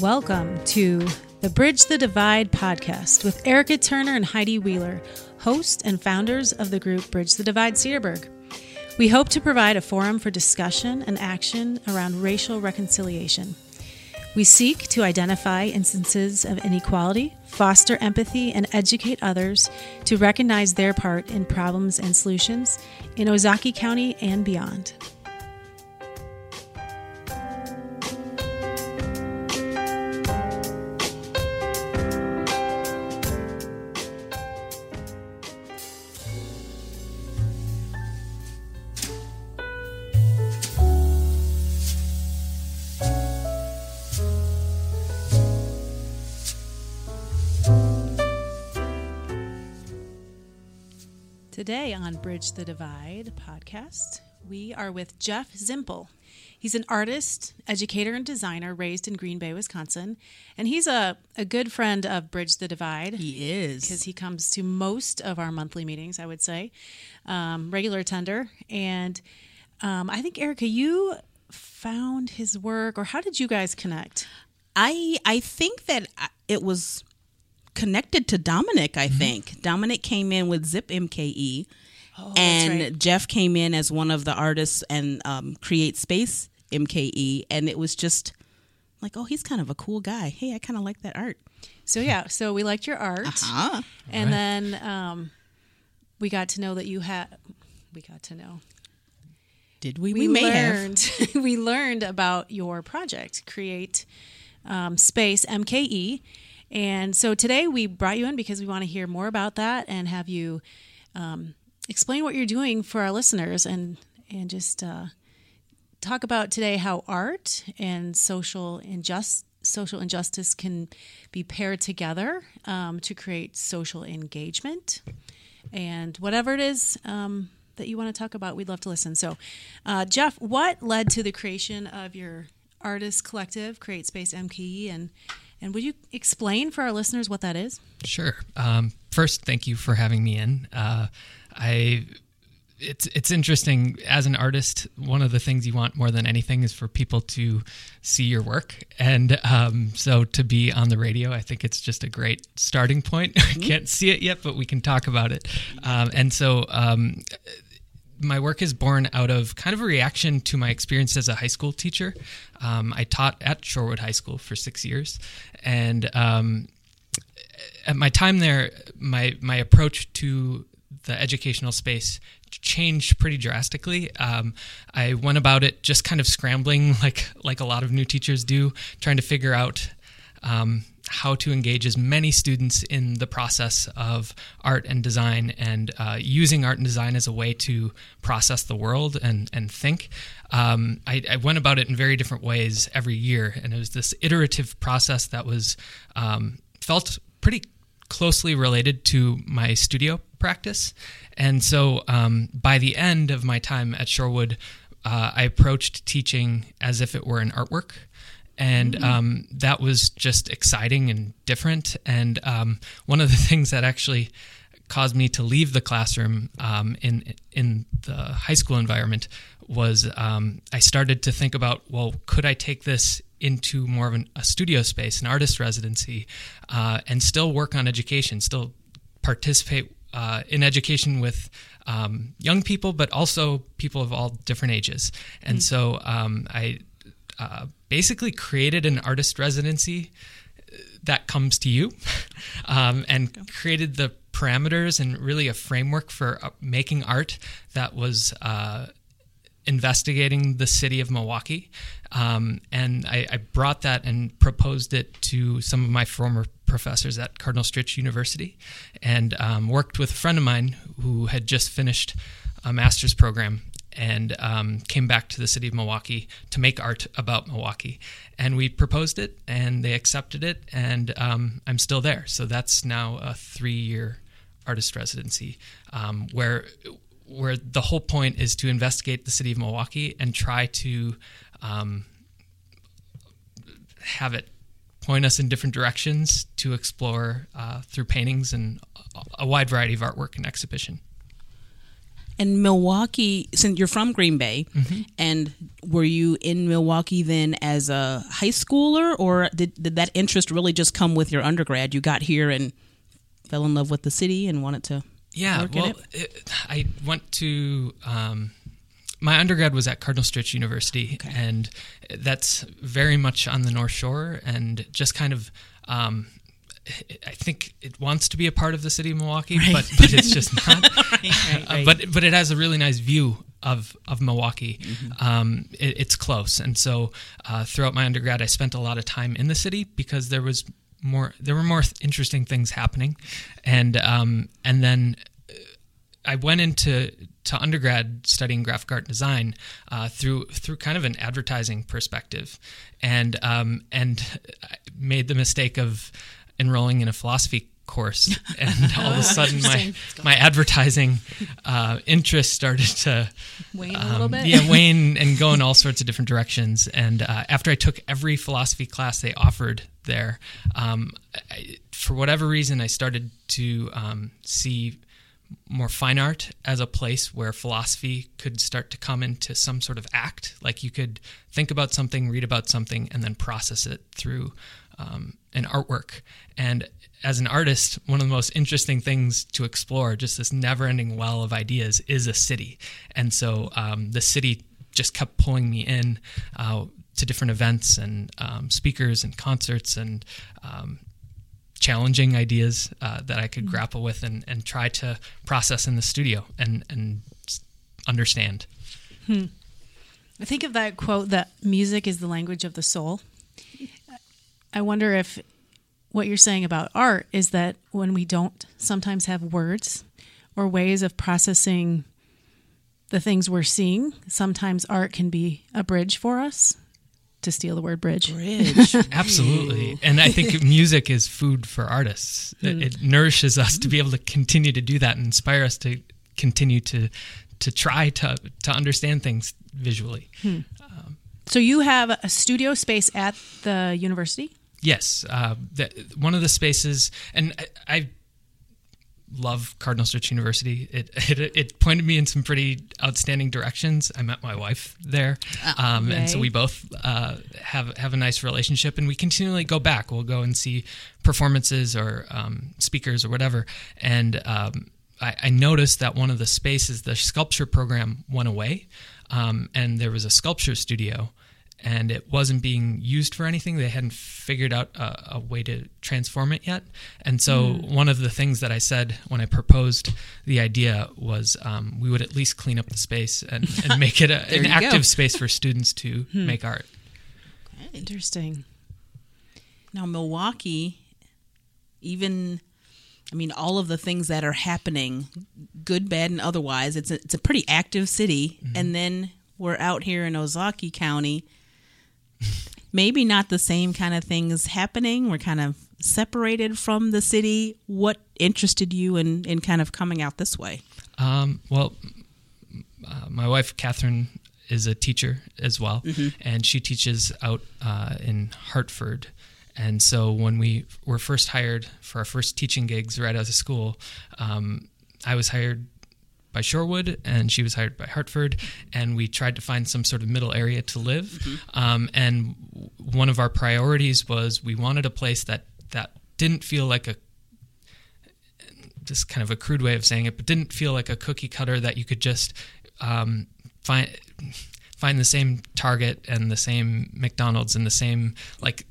Welcome to the Bridge the Divide podcast with Erica Turner and Heidi Wheeler, hosts and founders of the group Bridge the Divide Cedarburg. We hope to provide a forum for discussion and action around racial reconciliation. We seek to identify instances of inequality, foster empathy, and educate others to recognize their part in problems and solutions in Ozaukee County and beyond. On Bridge the Divide podcast, we are with Jeff Zimple. He's an artist, educator, and designer raised in Green Bay, Wisconsin. And he's a, a good friend of Bridge the Divide. He is. Because he comes to most of our monthly meetings, I would say, um, regular attender. And um, I think, Erica, you found his work, or how did you guys connect? I I think that it was connected to Dominic, I mm-hmm. think. Dominic came in with Zip MKE. Oh, and right. Jeff came in as one of the artists and um, Create Space MKE. And it was just like, oh, he's kind of a cool guy. Hey, I kind of like that art. So, yeah, so we liked your art. Uh-huh. And right. then um, we got to know that you had, we got to know. Did we? We, we may learned, have. we learned about your project, Create um, Space MKE and so today we brought you in because we want to hear more about that and have you um, explain what you're doing for our listeners and and just uh, talk about today how art and social injustice social injustice can be paired together um, to create social engagement and whatever it is um, that you want to talk about we'd love to listen so uh, jeff what led to the creation of your artist collective create space mke and and would you explain for our listeners what that is? Sure. Um, first, thank you for having me in. Uh, I it's it's interesting as an artist. One of the things you want more than anything is for people to see your work, and um, so to be on the radio, I think it's just a great starting point. Mm-hmm. I can't see it yet, but we can talk about it. Um, and so um, my work is born out of kind of a reaction to my experience as a high school teacher. Um, I taught at Shorewood High School for six years, and um, at my time there, my my approach to the educational space changed pretty drastically. Um, I went about it just kind of scrambling, like like a lot of new teachers do, trying to figure out um, how to engage as many students in the process of art and design and uh, using art and design as a way to process the world and, and think. Um, I, I, went about it in very different ways every year, and it was this iterative process that was um, felt pretty closely related to my studio practice. And so um, by the end of my time at Shorewood, uh, I approached teaching as if it were an artwork and mm-hmm. um, that was just exciting and different. And um, one of the things that actually caused me to leave the classroom um, in in the high school environment was um, I started to think about, well, could I take this into more of an, a studio space, an artist residency, uh, and still work on education, still participate uh, in education with um, young people, but also people of all different ages. And mm-hmm. so um, I uh, basically created an artist residency that comes to you um, and created the parameters and really a framework for uh, making art that was uh, investigating the city of Milwaukee. Um, and I, I, brought that and proposed it to some of my former professors at Cardinal Stritch University and um, worked with a friend of mine who had just finished a master's program and um, came back to the city of Milwaukee to make art about Milwaukee. And we proposed it, and they accepted it, and um, I'm still there. So that's now a three-year artist residency, um, where where the whole point is to investigate the city of Milwaukee and try to um, have it point us in different directions to explore uh, through paintings and a wide variety of artwork and exhibition. And Milwaukee, since you're from Green Bay, Mm-hmm. and were you in Milwaukee then as a high schooler, or did, did that interest really just come with your undergrad? You got here and fell in love with the city and wanted to. Yeah, well, it? it, I went to um, my undergrad was at Cardinal Stritch University, and that's very much on the North Shore, and just kind of. Um, I think it wants to be a part of the city of Milwaukee, but but it's just not. Uh, but but it has a really nice view of of Milwaukee. Um, it, it's close, and so uh, throughout my undergrad, I spent a lot of time in the city because there was more there were more interesting things happening, and um, and then I went into to undergrad studying graphic art design uh, through through kind of an advertising perspective, and um, and I made the mistake of enrolling in a philosophy course, and all of a sudden my my advertising uh, interest started to Wane a little um, bit. yeah, wane and go in all sorts of different directions. And uh, after I took every philosophy class they offered there, um, I, for whatever reason, I started to um, see more fine art as a place where philosophy could start to come into some sort of act. Like you could think about something, read about something, and then process it through um, an artwork. And as an artist, one of the most interesting things to explore, just this never ending well of ideas, is a city. And so um, the city just kept pulling me in uh, to different events and um, speakers and concerts and um, challenging ideas uh, that I could grapple with and, and try to process in the studio and, and understand. I think of that quote that music is the language of the soul. I wonder if what you're saying about art is that when we don't sometimes have words or ways of processing the things we're seeing, sometimes art can be a bridge for us. To steal the word bridge. Bridge. Absolutely. And I think music is food for artists. It, hmm. it nourishes us to be able to continue to do that and inspire us to continue to to try to to understand things visually. Hmm. Um, so you have a studio space at the university? Yes, uh, the, one of the spaces, and I, I love Cardinal Stritch University. It, it it pointed me in some pretty outstanding directions. I met my wife there, um, and so we both uh, have have a nice relationship, and we continually go back. We'll go and see performances or um, speakers or whatever, and. Um, I, I noticed that one of the spaces, the sculpture program, went away, um, and there was a sculpture studio, and it wasn't being used for anything. They hadn't figured out a, a way to transform it yet. And so, mm. one of the things that I said when I proposed the idea was um, we would at least clean up the space and, and make it a, an active space for students to hmm. make art. Interesting. Now, Milwaukee, even, I mean, all of the things that are happening, good, bad, and otherwise, it's a, it's a pretty active city. Mm-hmm. And then we're out here in Ozaukee County. Maybe not the same kind of things happening. We're kind of separated from the city. What interested you in, in kind of coming out this way? Um, well, uh, my wife Catherine is a teacher as well, and she teaches out uh, in Hartford. And so when we were first hired for our first teaching gigs right out of school, um, I was hired by Shorewood and she was hired by Hartford, and we tried to find some sort of middle area to live. Um, and w- one of our priorities was we wanted a place that that didn't feel like a just kind of a crude way of saying it, but didn't feel like a cookie cutter that you could just um, find find the same Target and the same McDonald's and the same like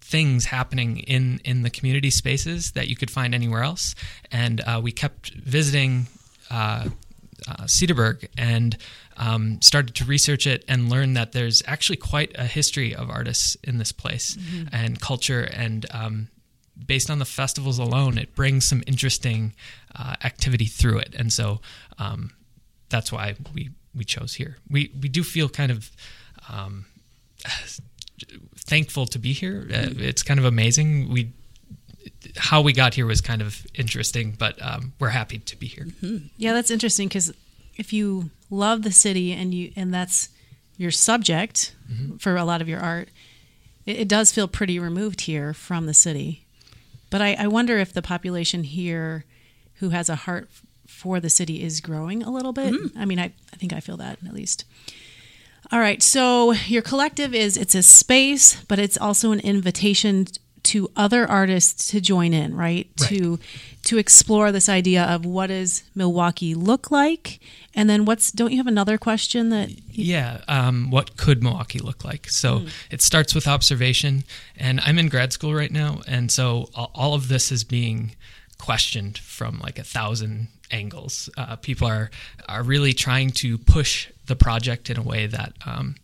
things happening in in the community spaces that you could find anywhere else. And uh, we kept visiting uh, uh, Cedarburg and um, started to research it and learn that there's actually quite a history of artists in this place and culture and um, based on the festivals alone, it brings some interesting uh, activity through it, and so um, that's why we we chose here. We we do feel kind of um, thankful to be here. Uh, it's kind of amazing. We how we got here was kind of interesting, but um, we're happy to be here. Yeah, that's interesting because if you love the city and you and that's your subject for a lot of your art, it, it does feel pretty removed here from the city. But I, I wonder if the population here who has a heart for the city is growing a little bit. Mm-hmm. I mean, I, I think I feel that at least. All right, so your collective is it's a space, but it's also an invitation to other artists to join in, right? right? To to explore this idea of what does Milwaukee look like, and then what's don't you have another question that? You- yeah, um, what could Milwaukee look like? So mm. it starts with observation, and I'm in grad school right now, and so all of this is being questioned from like a thousand angles. Uh, people are are really trying to push the project in a way that. Um,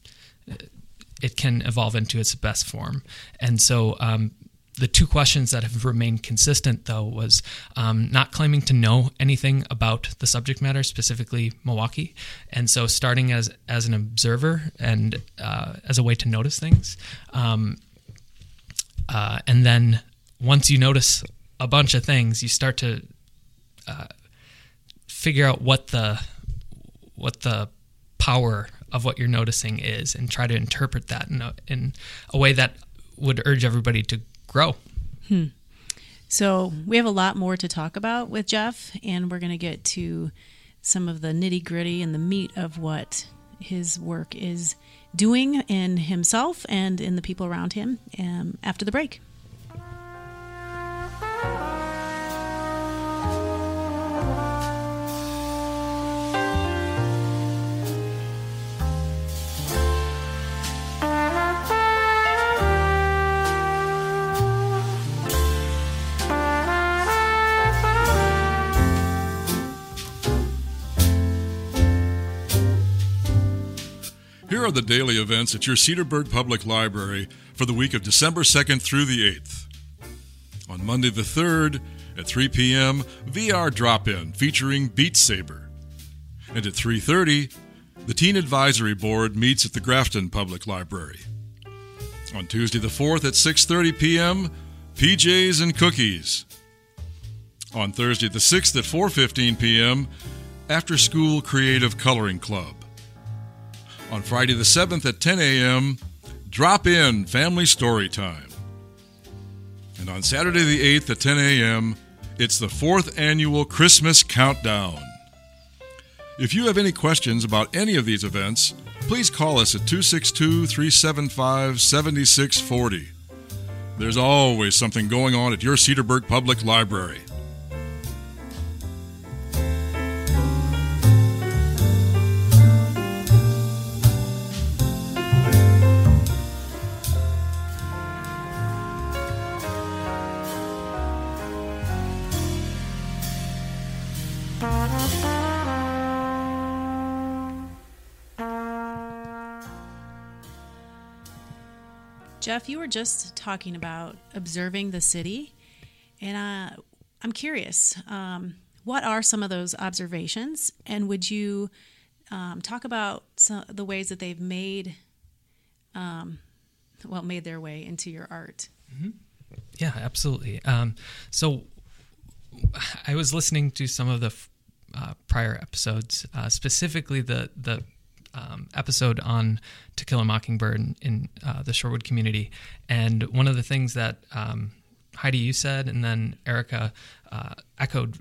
it can evolve into its best form. And so um, the two questions that have remained consistent, though, was um, not claiming to know anything about the subject matter, specifically Milwaukee, and so starting as as an observer and uh, as a way to notice things, um, uh, and then once you notice a bunch of things, you start to uh, figure out what the what the power of what you're noticing is, and try to interpret that in a, in a way that would urge everybody to grow. Hmm. So we have a lot more to talk about with Jeff, and we're going to get to some of the nitty gritty and the meat of what his work is doing in himself and in the people around him um, after the break. Are the daily events at your Cedarburg Public Library for the week of December 2nd through the 8th. On Monday the 3rd at 3 p.m., VR Drop-In featuring Beat Saber. And at 3:30, the Teen Advisory Board meets at the Grafton Public Library. On Tuesday the 4th at 6:30 p.m., PJs and cookies. On Thursday the 6th at 4:15 p.m., After School Creative Coloring Club. On Friday the 7th at 10 a.m., drop in family story time. And on Saturday the 8th at 10 a.m., it's the fourth annual Christmas Countdown. If you have any questions about any of these events, please call us at 262 375 7640. There's always something going on at your Cedarburg Public Library. Jeff, you were just talking about observing the city, and uh, I'm curious. Um, what are some of those observations, and would you um, talk about some, the ways that they've made, um, well, made their way into your art? Mm-hmm. Yeah, absolutely. Um, so, I was listening to some of the uh, prior episodes, uh, specifically the the um, episode on To Kill a Mockingbird in, in uh, the Shorewood community, and one of the things that um, Heidi you said, and then Erica uh, echoed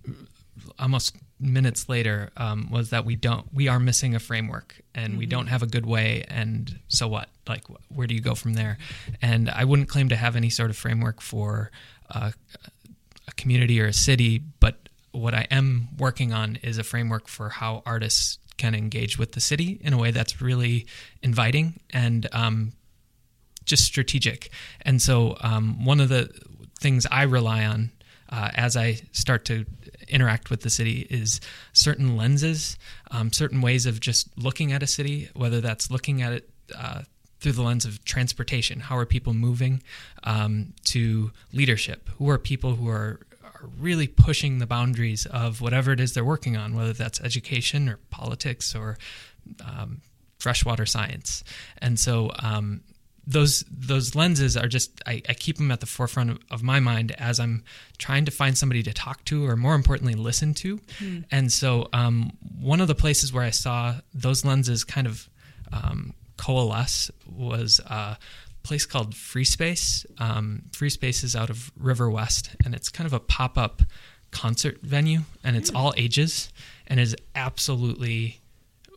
almost minutes later um, was that we don't we are missing a framework and mm-hmm. we don't have a good way and so what? Like where do you go from there? And i wouldn't claim to have any sort of framework for uh, a community or a city but what i am working on is a framework for how artists can engage with the city in a way that's really inviting and um, just strategic. And so, um, one of the things I rely on uh, as I start to interact with the city is certain lenses, um, certain ways of just looking at a city, whether that's looking at it. Uh, through the lens of transportation, how are people moving? Um, to leadership, who are people who are are really pushing the boundaries of whatever it is they're working on, whether that's education or politics or um, freshwater science. And so um, those those lenses are just I, I, keep them at the forefront of, my mind as I'm trying to find somebody to talk to, or more importantly, listen to. Mm. And so um, one of the places where I saw those lenses kind of um, coalesce was uh, place called Free Space. Um, Free Space is out of River West, and it's kind of a pop up concert venue, and it's all ages, and is absolutely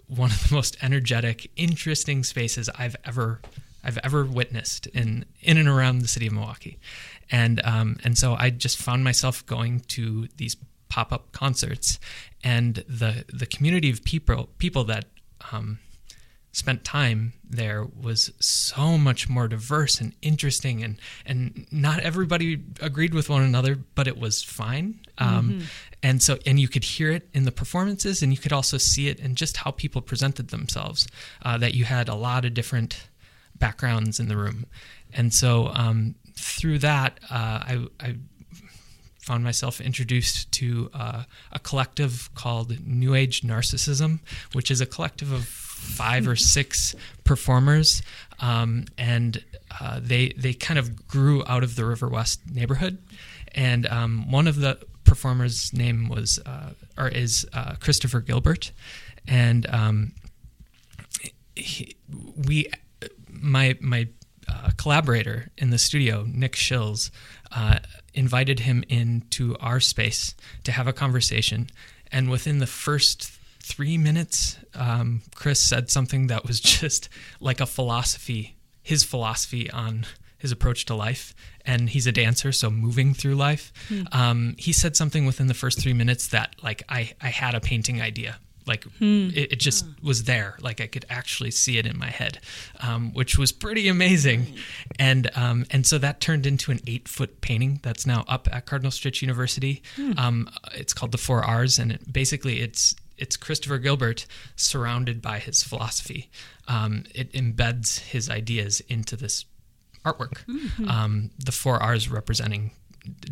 one of the most energetic, interesting spaces I've ever I've ever witnessed in in and around the city of Milwaukee, and um, and so I just found myself going to these pop up concerts, and the the community of people people that um, spent time there was so much more diverse and interesting and and not everybody agreed with one another but it was fine um, mm-hmm. and so and you could hear it in the performances and you could also see it in just how people presented themselves uh, that you had a lot of different backgrounds in the room and so um, through that uh, I, I found myself introduced to uh, a collective called New Age Narcissism, which is a collective of five or six performers, um, and uh, they they kind of grew out of the River West neighborhood. And um, one of the performers' name was uh, or is uh, Christopher Gilbert, and um, he, we my my uh, collaborator in the studio, Nick Shills, uh, invited him into our space to have a conversation. And within the first three minutes, um, Chris said something that was just like a philosophy, his philosophy on his approach to life. And he's a dancer, so moving through life. Hmm. Um, he said something within the first three minutes that, like, I, I had a painting idea. Like, hmm. it, it, just hmm. was there. Like, I could actually see it in my head, um, which was pretty amazing. And um, and so that turned into an eight foot painting that's now up at Cardinal Stritch University. Hmm. Um, it's called the Four R's, and it, basically it's it's Christopher Gilbert surrounded by his philosophy. Um, it embeds his ideas into this artwork. Mm-hmm. Um, the four R's representing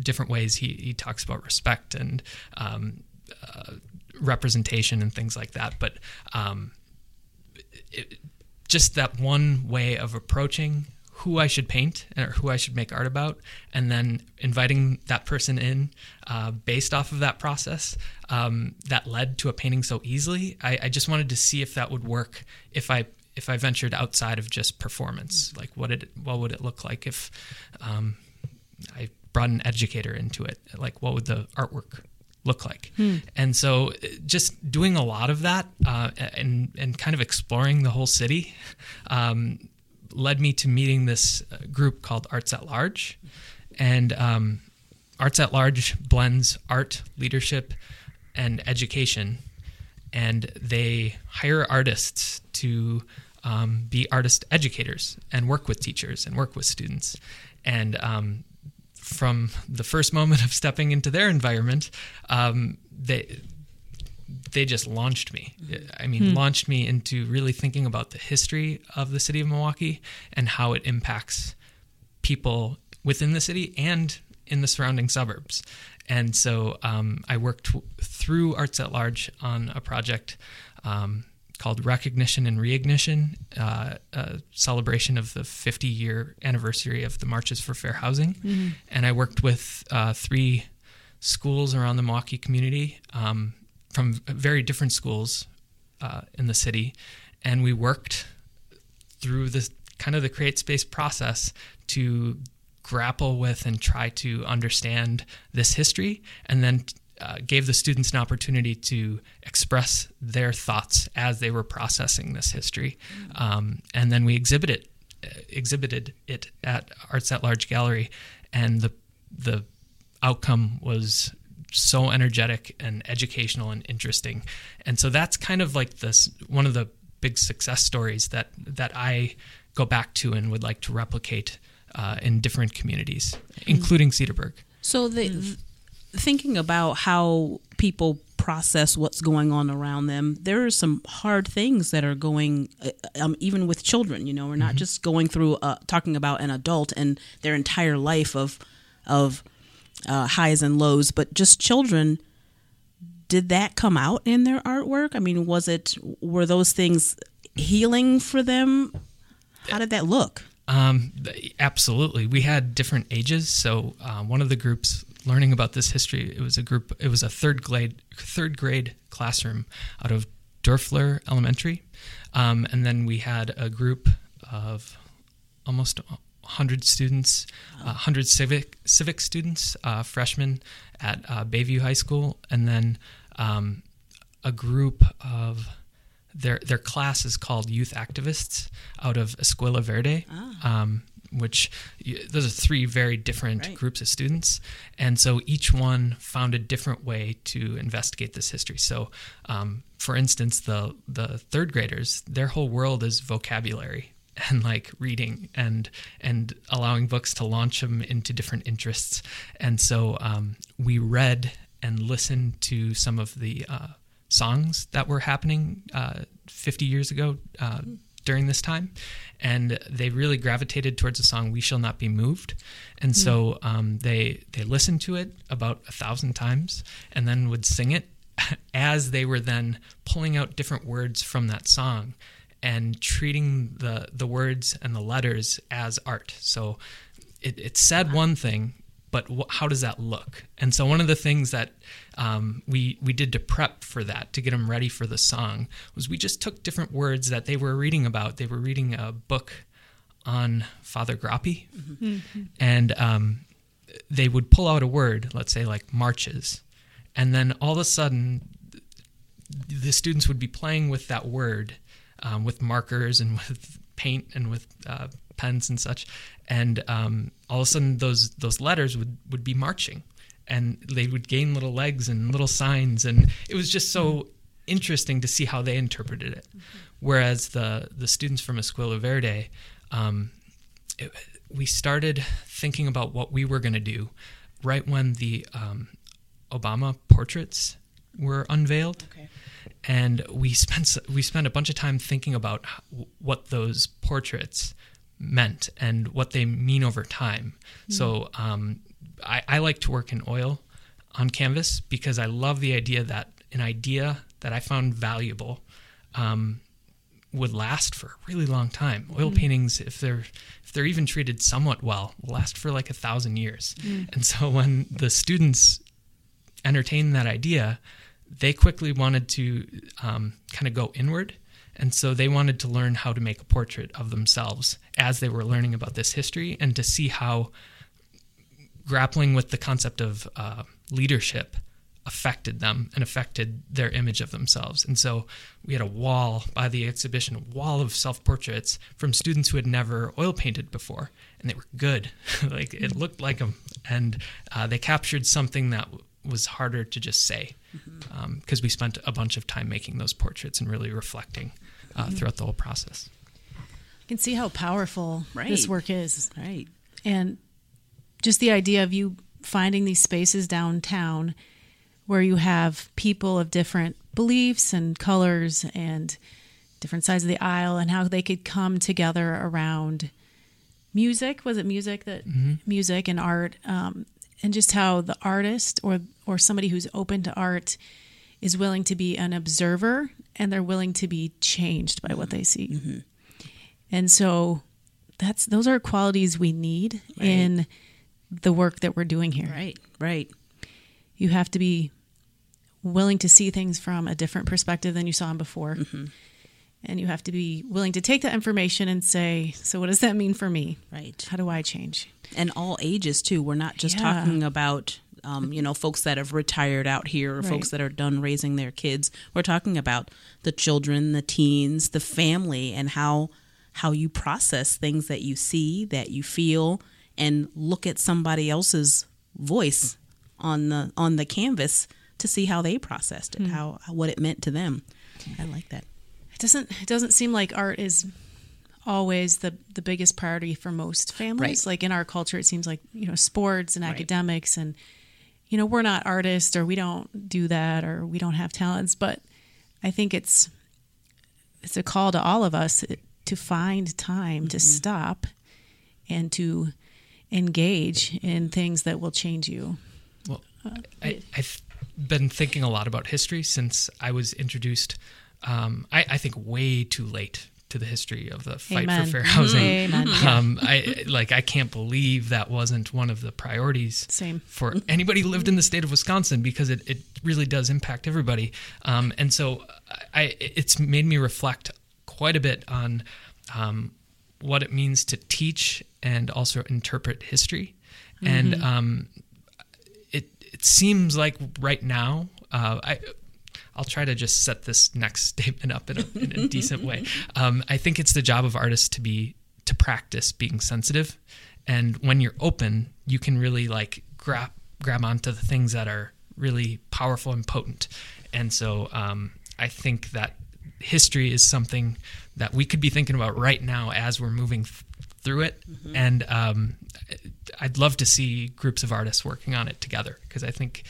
different ways he, he talks about respect and um, uh, representation and things like that. But um, it, just that one way of approaching who I should paint or who I should make art about, and then inviting that person in uh, based off of that process um, that led to a painting so easily. I, I, just wanted to see if that would work if I if I ventured outside of just performance. Like what it what would it look like if um, I brought an educator into it? Like what would the artwork look like? Hmm. And so just doing a lot of that uh, and and kind of exploring the whole city. Um, led me to meeting this uh, group called Arts at Large. And um, Arts at Large blends art, leadership, and education. And they hire artists to um, be artist educators and work with teachers and work with students. And um, from the first moment of stepping into their environment, um, they they just launched me. I mean, hmm. launched me into really thinking about the history of the city of Milwaukee and how it impacts people within the city and in the surrounding suburbs. And so um, I worked w- through Arts at Large on a project um, called Recognition and Reignition, uh, a celebration of the 50 year anniversary of the Marches for Fair Housing. Mm-hmm. And I worked with uh, three schools around the Milwaukee community. Um, from very different schools uh, in the city, and we worked through this kind of the create space process to grapple with and try to understand this history, and then uh, gave the students an opportunity to express their thoughts as they were processing this history, um, and then we exhibited exhibited it at Arts at Large Gallery, and the the outcome was so energetic and educational and interesting. And so that's kind of like this one of the big success stories that that I go back to and would like to replicate uh, in different communities, including Cedarburg. So the, th- thinking about how people process what's going on around them, there are some hard things that are going, uh, um, even with children. You know, we're not mm-hmm. just going through uh, talking about an adult and their entire life of of uh, highs and lows, but just children. Did that come out in their artwork? I mean, was it were those things healing for them? How did that look? Um, absolutely. We had different ages. So uh, one of the groups learning about this history, it was a group. It was a third grade third grade classroom out of Doerfler Elementary, um, and then we had a group of almost 100 students, uh, 100 civic civic students, uh, freshmen at uh, Bayview High School, and then um, a group of their their class is called Youth Activists out of Escuela Verde. Um, which those are three very different Right. groups of students, and so each one found a different way to investigate this history. So, um, for instance, the the third graders, their whole world is vocabulary and like reading and and allowing books to launch them into different interests. And so um, we read and listened to some of the uh, songs that were happening uh, 50 years ago uh, during this time. And they really gravitated towards the song "We Shall Not Be Moved," and so um, they they listened to it about a thousand times, and then would sing it as they were then pulling out different words from that song and treating the the words and the letters as art. So it, it said one thing, but wh- how does that look? And so one of the things that um, we we did to prep for that to get them ready for the song was we just took different words that they were reading about. They were reading a book on Father Groppi, and um, they would pull out a word, let's say like marches, and then all of a sudden the students would be playing with that word um, with markers and with paint and with uh, pens and such. And um, all of a sudden those those letters would would be marching. And they would gain little legs and little signs. And it was just so interesting to see how they interpreted it. Whereas the the students from Escuela Verde um, it, we started thinking about what we were going to do right when the um, Obama portraits were unveiled. Okay. And we spent we spent a bunch of time thinking about what those portraits meant and what they mean over time. So um, I, I like to work in oil on canvas because I love the idea that an idea that I found valuable um, would last for a really long time. Oil paintings, if they're if they're even treated somewhat well, will last for like a thousand years. And so when the students entertain that idea, they quickly wanted to um, kind of go inward. And so they wanted to learn how to make a portrait of themselves as they were learning about this history and to see how grappling with the concept of uh, leadership affected them and affected their image of themselves. And so we had a wall by the exhibition, a wall of self portraits from students who had never oil painted before, and they were good. like it looked like them, and uh, they captured something that was harder to just say because we spent a bunch of time making those portraits and really reflecting uh, throughout the whole process. You can see how powerful this work is. Right. and just the idea of you finding these spaces downtown where you have people of different beliefs and colors and different sides of the aisle and how they could come together around music was it music that music and art um, and just how the artist or or somebody who's open to art is willing to be an observer and they're willing to be changed by what they see mm-hmm. and so that's those are qualities we need in the work that we're doing here. Right. Right. You have to be willing to see things from a different perspective than you saw them before. Mm-hmm. And you have to be willing to take that information and say, so what does that mean for me? Right. How do I change? And all ages too. We're not just Yeah. talking about um, you know folks that have retired out here or Right. folks that are done raising their kids. We're talking about the children, the teens, the family, and how how you process things that you see, that you feel, and look at somebody else's voice on the on the canvas to see how they processed it, how what it meant to them. I like that. It doesn't it doesn't seem like art is always the the biggest priority for most families. Right. Like in our culture it seems like, you know, sports and Right. academics and you know, we're not artists or we don't do that or we don't have talents, but I think it's it's a call to all of us eh, to find time to mm-hmm. stop and to engage in things that will change you. Well, uh, I, I've been thinking a lot about history since I was introduced, um, I, I think, way too late to the history of the fight Amen. for fair housing. Um, I like I can't believe that wasn't one of the priorities Same. for anybody who lived in the state of Wisconsin because it, it really does impact everybody. Um, and so I, it's made me reflect quite a bit on um, what it means to teach and also interpret history. And um, it it seems like right now, uh, I I'll try to just set this next statement up in a, in a decent way. Um, I think it's the job of artists to be to practice being sensitive, and when you're open, you can really like grab grab onto the things that are really powerful and potent. And so um, I think that history is something that we could be thinking about right now as we're moving th- through it. And um, I'd love to see groups of artists working on it together because I think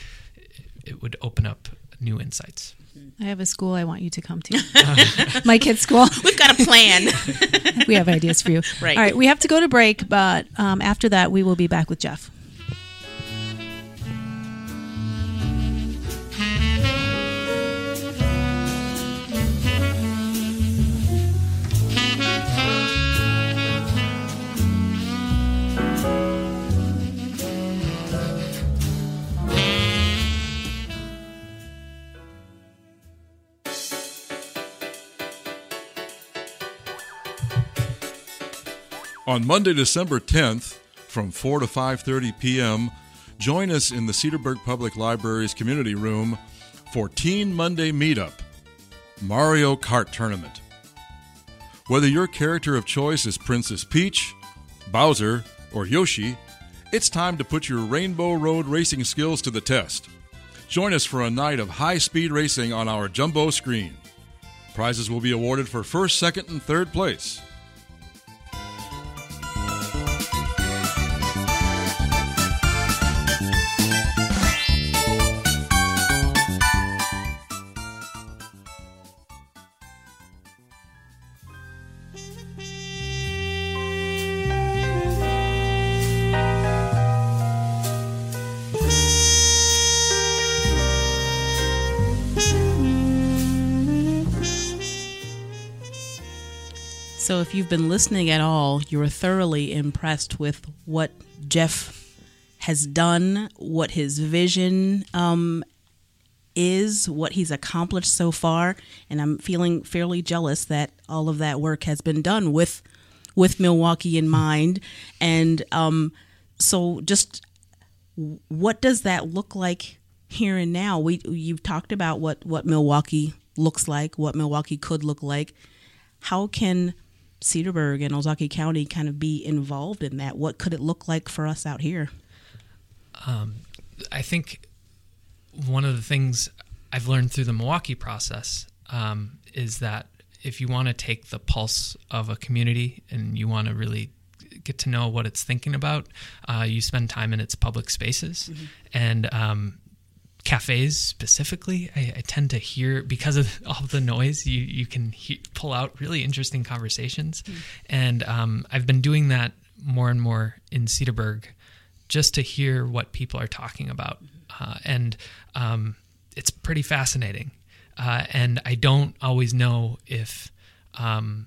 it would open up new insights. I have a school I want you to come to. My kids' school. We've got a plan. We have ideas for you. Right. All right. We have to go to break, but um, after that, we will be back with Jeff. On Monday, December 10th, from 4 to 5:30 p.m., join us in the Cedarburg Public Library's community room for Teen Monday Meetup Mario Kart Tournament. Whether your character of choice is Princess Peach, Bowser, or Yoshi, it's time to put your Rainbow Road racing skills to the test. Join us for a night of high-speed racing on our jumbo screen. Prizes will be awarded for first, second, and third place. So, if you've been listening at all, you're thoroughly impressed with what Jeff has done, what his vision um, is, what he's accomplished so far, and I'm feeling fairly jealous that all of that work has been done with with Milwaukee in mind. And um, so, just what does that look like here and now? We you've talked about what what Milwaukee looks like, what Milwaukee could look like. How can Cedarburg and Ozaukee County kind of be involved in that? What could it look like for us out here? I think one of the things I've learned through the Milwaukee process um, is that if you want to take the pulse of a community and you want to really get to know what it's thinking about, uh, you spend time in its public spaces. And um, cafes specifically, I, I tend to hear because of all the noise, you you can he- pull out really interesting conversations, and um, I've been doing that more and more in Cedarburg, just to hear what people are talking about, uh, and um, it's pretty fascinating. Uh, and I don't always know if um,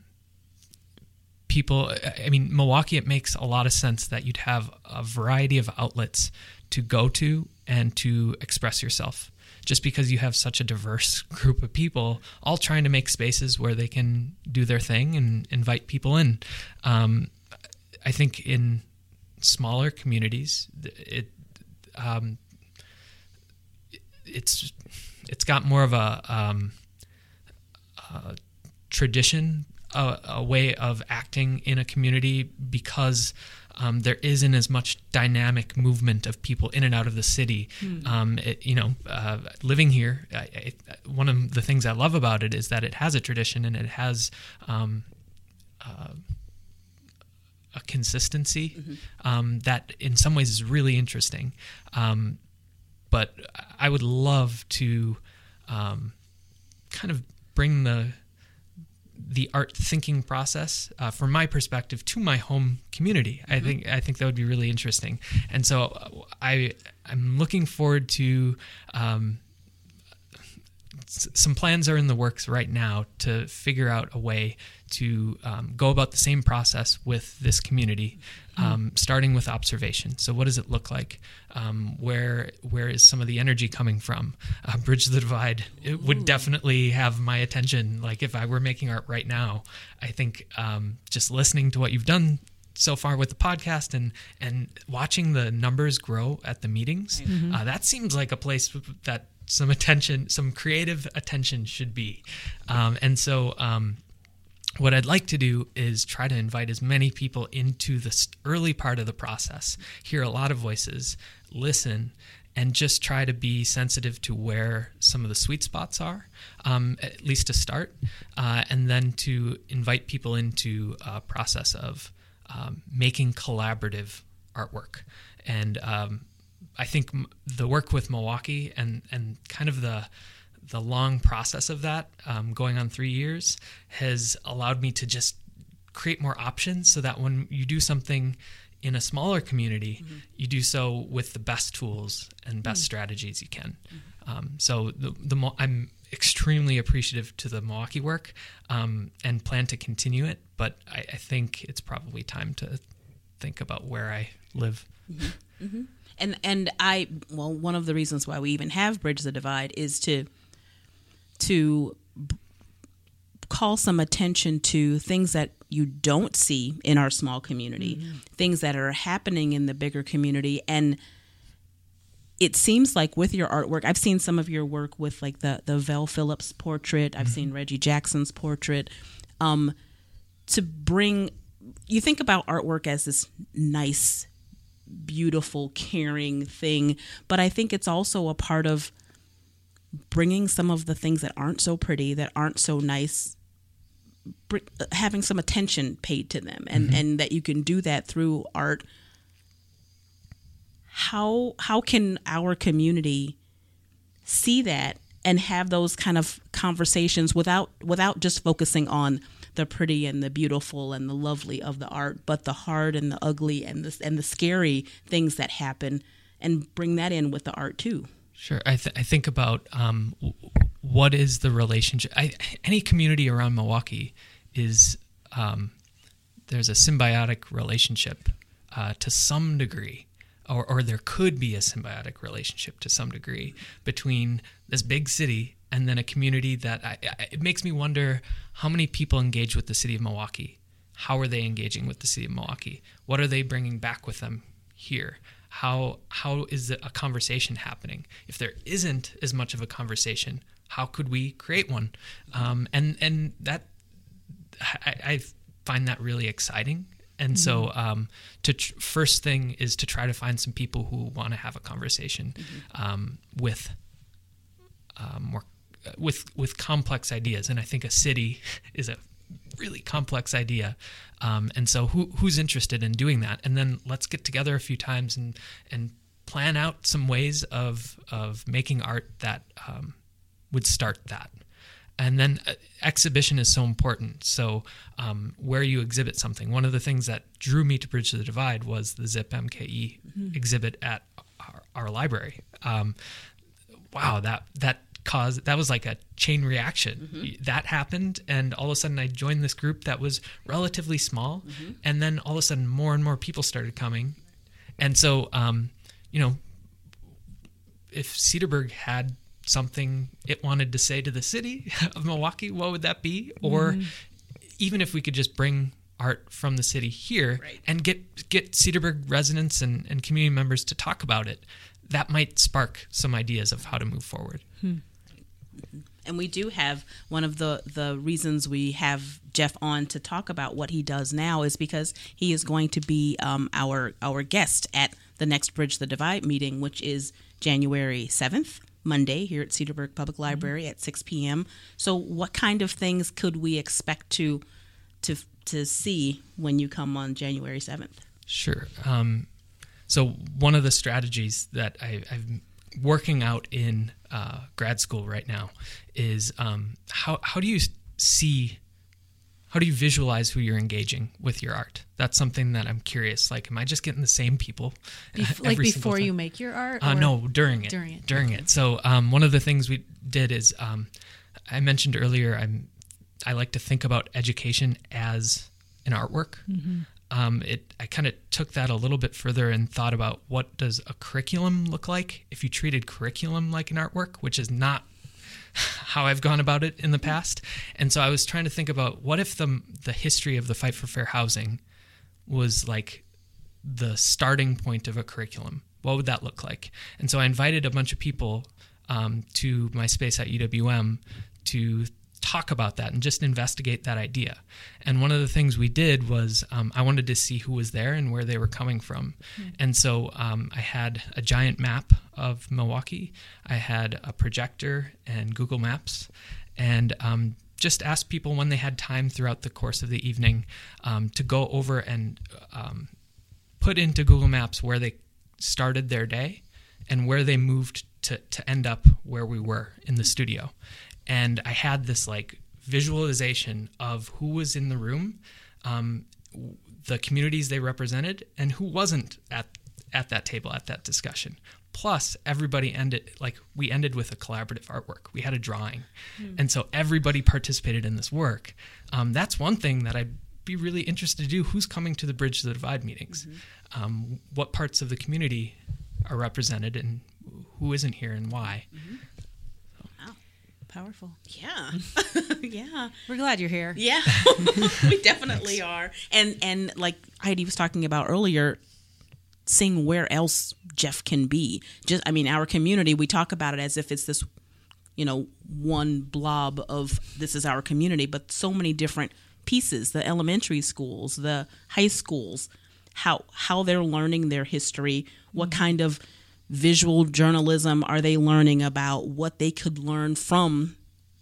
people i mean milwaukee it makes a lot of sense that you'd have a variety of outlets to go to and to express yourself. Just because you have such a diverse group of people all trying to make spaces where they can do their thing and invite people in. Um, i think in smaller communities it um, it's it's got more of a um, tradition, a, a way of acting in a community because um, there isn't as much dynamic movement of people in and out of the city. Um, it, you know, uh, living here, I, I, one of the things I love about it is that it has a tradition and it has um, uh, a consistency um, that, in some ways, is really interesting. Um, but I would love to um, kind of bring the the art thinking process uh, from my perspective to my home community. I think I think that would be really interesting, and so uh, I I'm looking forward to. Um, s- some plans are in the works right now to figure out a way to um, go about the same process with this community, um, starting with observation. So, what does it look like? Um, where where is some of the energy coming from? Uh, Bridge the Divide it would definitely have my attention. Like if I were making art right now, I think um, just listening to what you've done so far with the podcast and and watching the numbers grow at the meetings, uh, that seems like a place that some attention, some creative attention should be. Um, and so, um, what I'd like to do is try to invite as many people into this early part of the process, hear a lot of voices, listen, and just try to be sensitive to where some of the sweet spots are, um, at least to start, uh, and then to invite people into a process of um, making collaborative artwork. And um, I think the work with Milwaukee and and kind of the the long process of that, um, going on three years, has allowed me to just create more options so that when you do something in a smaller community, mm-hmm. you do so with the best tools and best mm-hmm. strategies you can. Mm-hmm. Um, so the, the I'm extremely appreciative to the Milwaukee work um, and plan to continue it, but I, I, think it's probably time to think about where I live. Mm-hmm. Mm-hmm. And and I well, one of the reasons why we even have Bridge the Divide is to to b- call some attention to things that you don't see in our small community, mm-hmm. things that are happening in the bigger community. And it seems like with your artwork, I've seen some of your work with like the the Vel Phillips portrait. I've mm-hmm. seen Reggie Jackson's portrait. Um, to bring, you think about artwork as this nice, beautiful, caring thing, but I think it's also a part of bringing some of the things that aren't so pretty, that aren't so nice, having some attention paid to them, and mm-hmm. and that you can do that through art. How how can our community see that and have those kind of conversations without without just focusing on the pretty and the beautiful and the lovely of the art, but the hard and the ugly and the and the scary things that happen, and bring that in with the art too. Sure. I, th- I think about um, what is the relationship. I, any community around Milwaukee is um, there's a symbiotic relationship uh, to some degree, or, or there could be a symbiotic relationship to some degree between this big city and then a community that I, I, it makes me wonder how many people engage with the city of Milwaukee. How are they engaging with the city of Milwaukee? What are they bringing back with them here? How how is a conversation happening? If there isn't as much of a conversation, how could we create one? Um, and and that I, I, find that really exciting. And mm-hmm. so, um, to tr- first thing is to try to find some people who want to have a conversation mm-hmm. um, with uh, more with with complex ideas. And I think a city is a really complex idea. Um, and so, who, who's interested in doing that? And then let's get together a few times and and plan out some ways of of making art that um, would start that. And then uh, exhibition is so important. So um, where you exhibit something, one of the things that drew me to Bridge to the Divide was the Zip MKE mm-hmm. exhibit at our, our library. Um, wow, that that cause that was like a chain reaction mm-hmm. that happened and all of a sudden i joined this group that was relatively small mm-hmm. and then all of a sudden more and more people started coming and so um, you know if cedarburg had something it wanted to say to the city of milwaukee what would that be or mm-hmm. even if we could just bring art from the city here right. and get get cedarburg residents and, and community members to talk about it that might spark some ideas of how to move forward hmm. And we do have one of the the reasons we have Jeff on to talk about what he does now is because he is going to be um, our our guest at the next Bridge the Divide meeting, which is January seventh. Monday here at Cedarburg Public Library mm-hmm. at 6 p.m. So, what kind of things could we expect to to to see when you come on January 7th? Sure. Um, so, one of the strategies that I, I've working out in uh, grad school right now is um, how how do you see how do you visualize who you're engaging with your art? That's something that i'm curious like am i just getting the same people Bef- like before you make your art uh, no during it. during it? During okay. it. So um, one of the things we did is um, i mentioned earlier i'm i like to think about education as an artwork. Mm-hmm um, it I kind of took that a little bit further and thought about what does a curriculum look like if you treated curriculum like an artwork, which is not how I've gone about it in the past. And so I was trying to think about what if the the history of the fight for fair housing was like the starting point of a curriculum. What would that look like? And so I invited a bunch of people um, to my space at UWM to talk about that and just investigate that idea. And one of the things we did was um, I wanted to see who was there and where they were coming from. Mm-hmm. And so um, I had a giant map of Milwaukee, I had a projector and Google Maps, and um, just asked people when they had time throughout the course of the evening um, to go over and um, put into Google Maps where they started their day and where they moved to, to end up where we were in the studio and I had this like visualization of who was in the room, um, the communities they represented, and who wasn't at at that table at that discussion. Plus, everybody ended like we ended with a collaborative artwork. We had a drawing, mm. and so everybody participated in this work. Um, that's one thing that I'd be really interested to do. Who's coming to the Bridge to the Divide meetings? Mm-hmm. Um, what parts of the community are represented, and who isn't here, and why? Mm-hmm powerful. Yeah. yeah. We're glad you're here. Yeah. we definitely are. And and like Heidi was talking about earlier, seeing where else Jeff can be. Just I mean, our community, we talk about it as if it's this, you know, one blob of this is our community, but so many different pieces, the elementary schools, the high schools, how how they're learning their history, what mm-hmm. kind of visual journalism are they learning about what they could learn from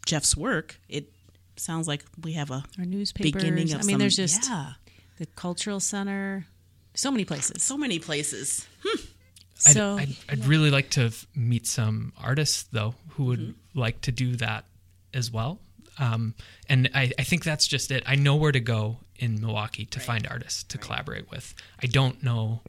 Jeff's work? It sounds like we have a our newspapers. Beginning of I mean, some, there's just yeah. the cultural center, so many places, so many places. Hmm. So I'd, I'd, I'd, really like to meet some artists though who would mm-hmm. like to do that as well. Um, and I, I, think that's just it. I know where to go in Milwaukee to right. find artists to right. collaborate with. I don't know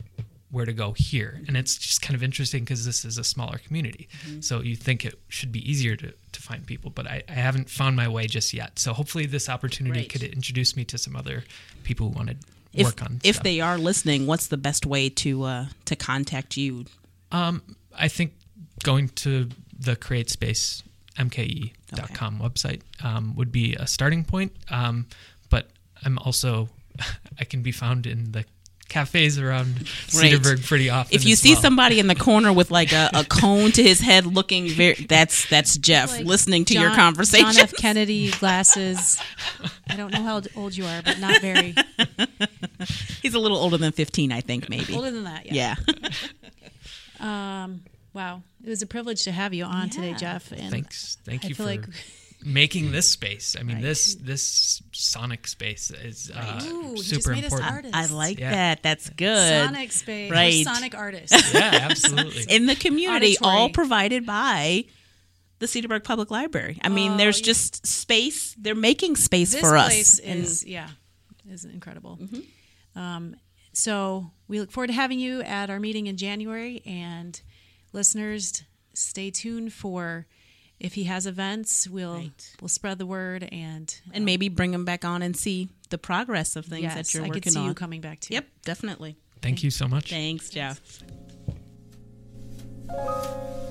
where to go here. And it's just kind of interesting because this is a smaller community. Mm-hmm. So you think it should be easier to, to find people, but I, I haven't found my way just yet. So hopefully this opportunity right. could introduce me to some other people who want to if, work on If stuff. they are listening, what's the best way to uh, to contact you? Um, I think going to the Create Space mke.com okay. website um, would be a starting point. Um, but I'm also I can be found in the cafes around right. Cedarburg pretty often. If you see well. somebody in the corner with like a, a cone to his head, looking very that's that's Jeff like listening to John, your conversation. John F. Kennedy glasses. I don't know how old you are, but not very. He's a little older than fifteen, I think, maybe. Older than that, yeah. yeah. um. Wow, it was a privilege to have you on yeah. today, Jeff. And Thanks. Thank you. I you for. Like making this space. I mean, right. this this sonic space is uh, Ooh, super important. I like yeah. that. That's good. Sonic space, right? We're sonic artists. yeah, absolutely. In the community, Auditory. all provided by the Cedarburg Public Library. I mean, oh, there's yeah. just space. They're making space this for us. This place Is and, yeah, is incredible. Mm-hmm. Um, so we look forward to having you at our meeting in January, and listeners, stay tuned for if he has events, we'll right. we'll spread the word and and um, maybe bring him back on and see the progress of things yes, that you're working on. I could see on. you coming back too. Yep, definitely. Thank, Thank you so much. Thanks, Jeff. Thanks.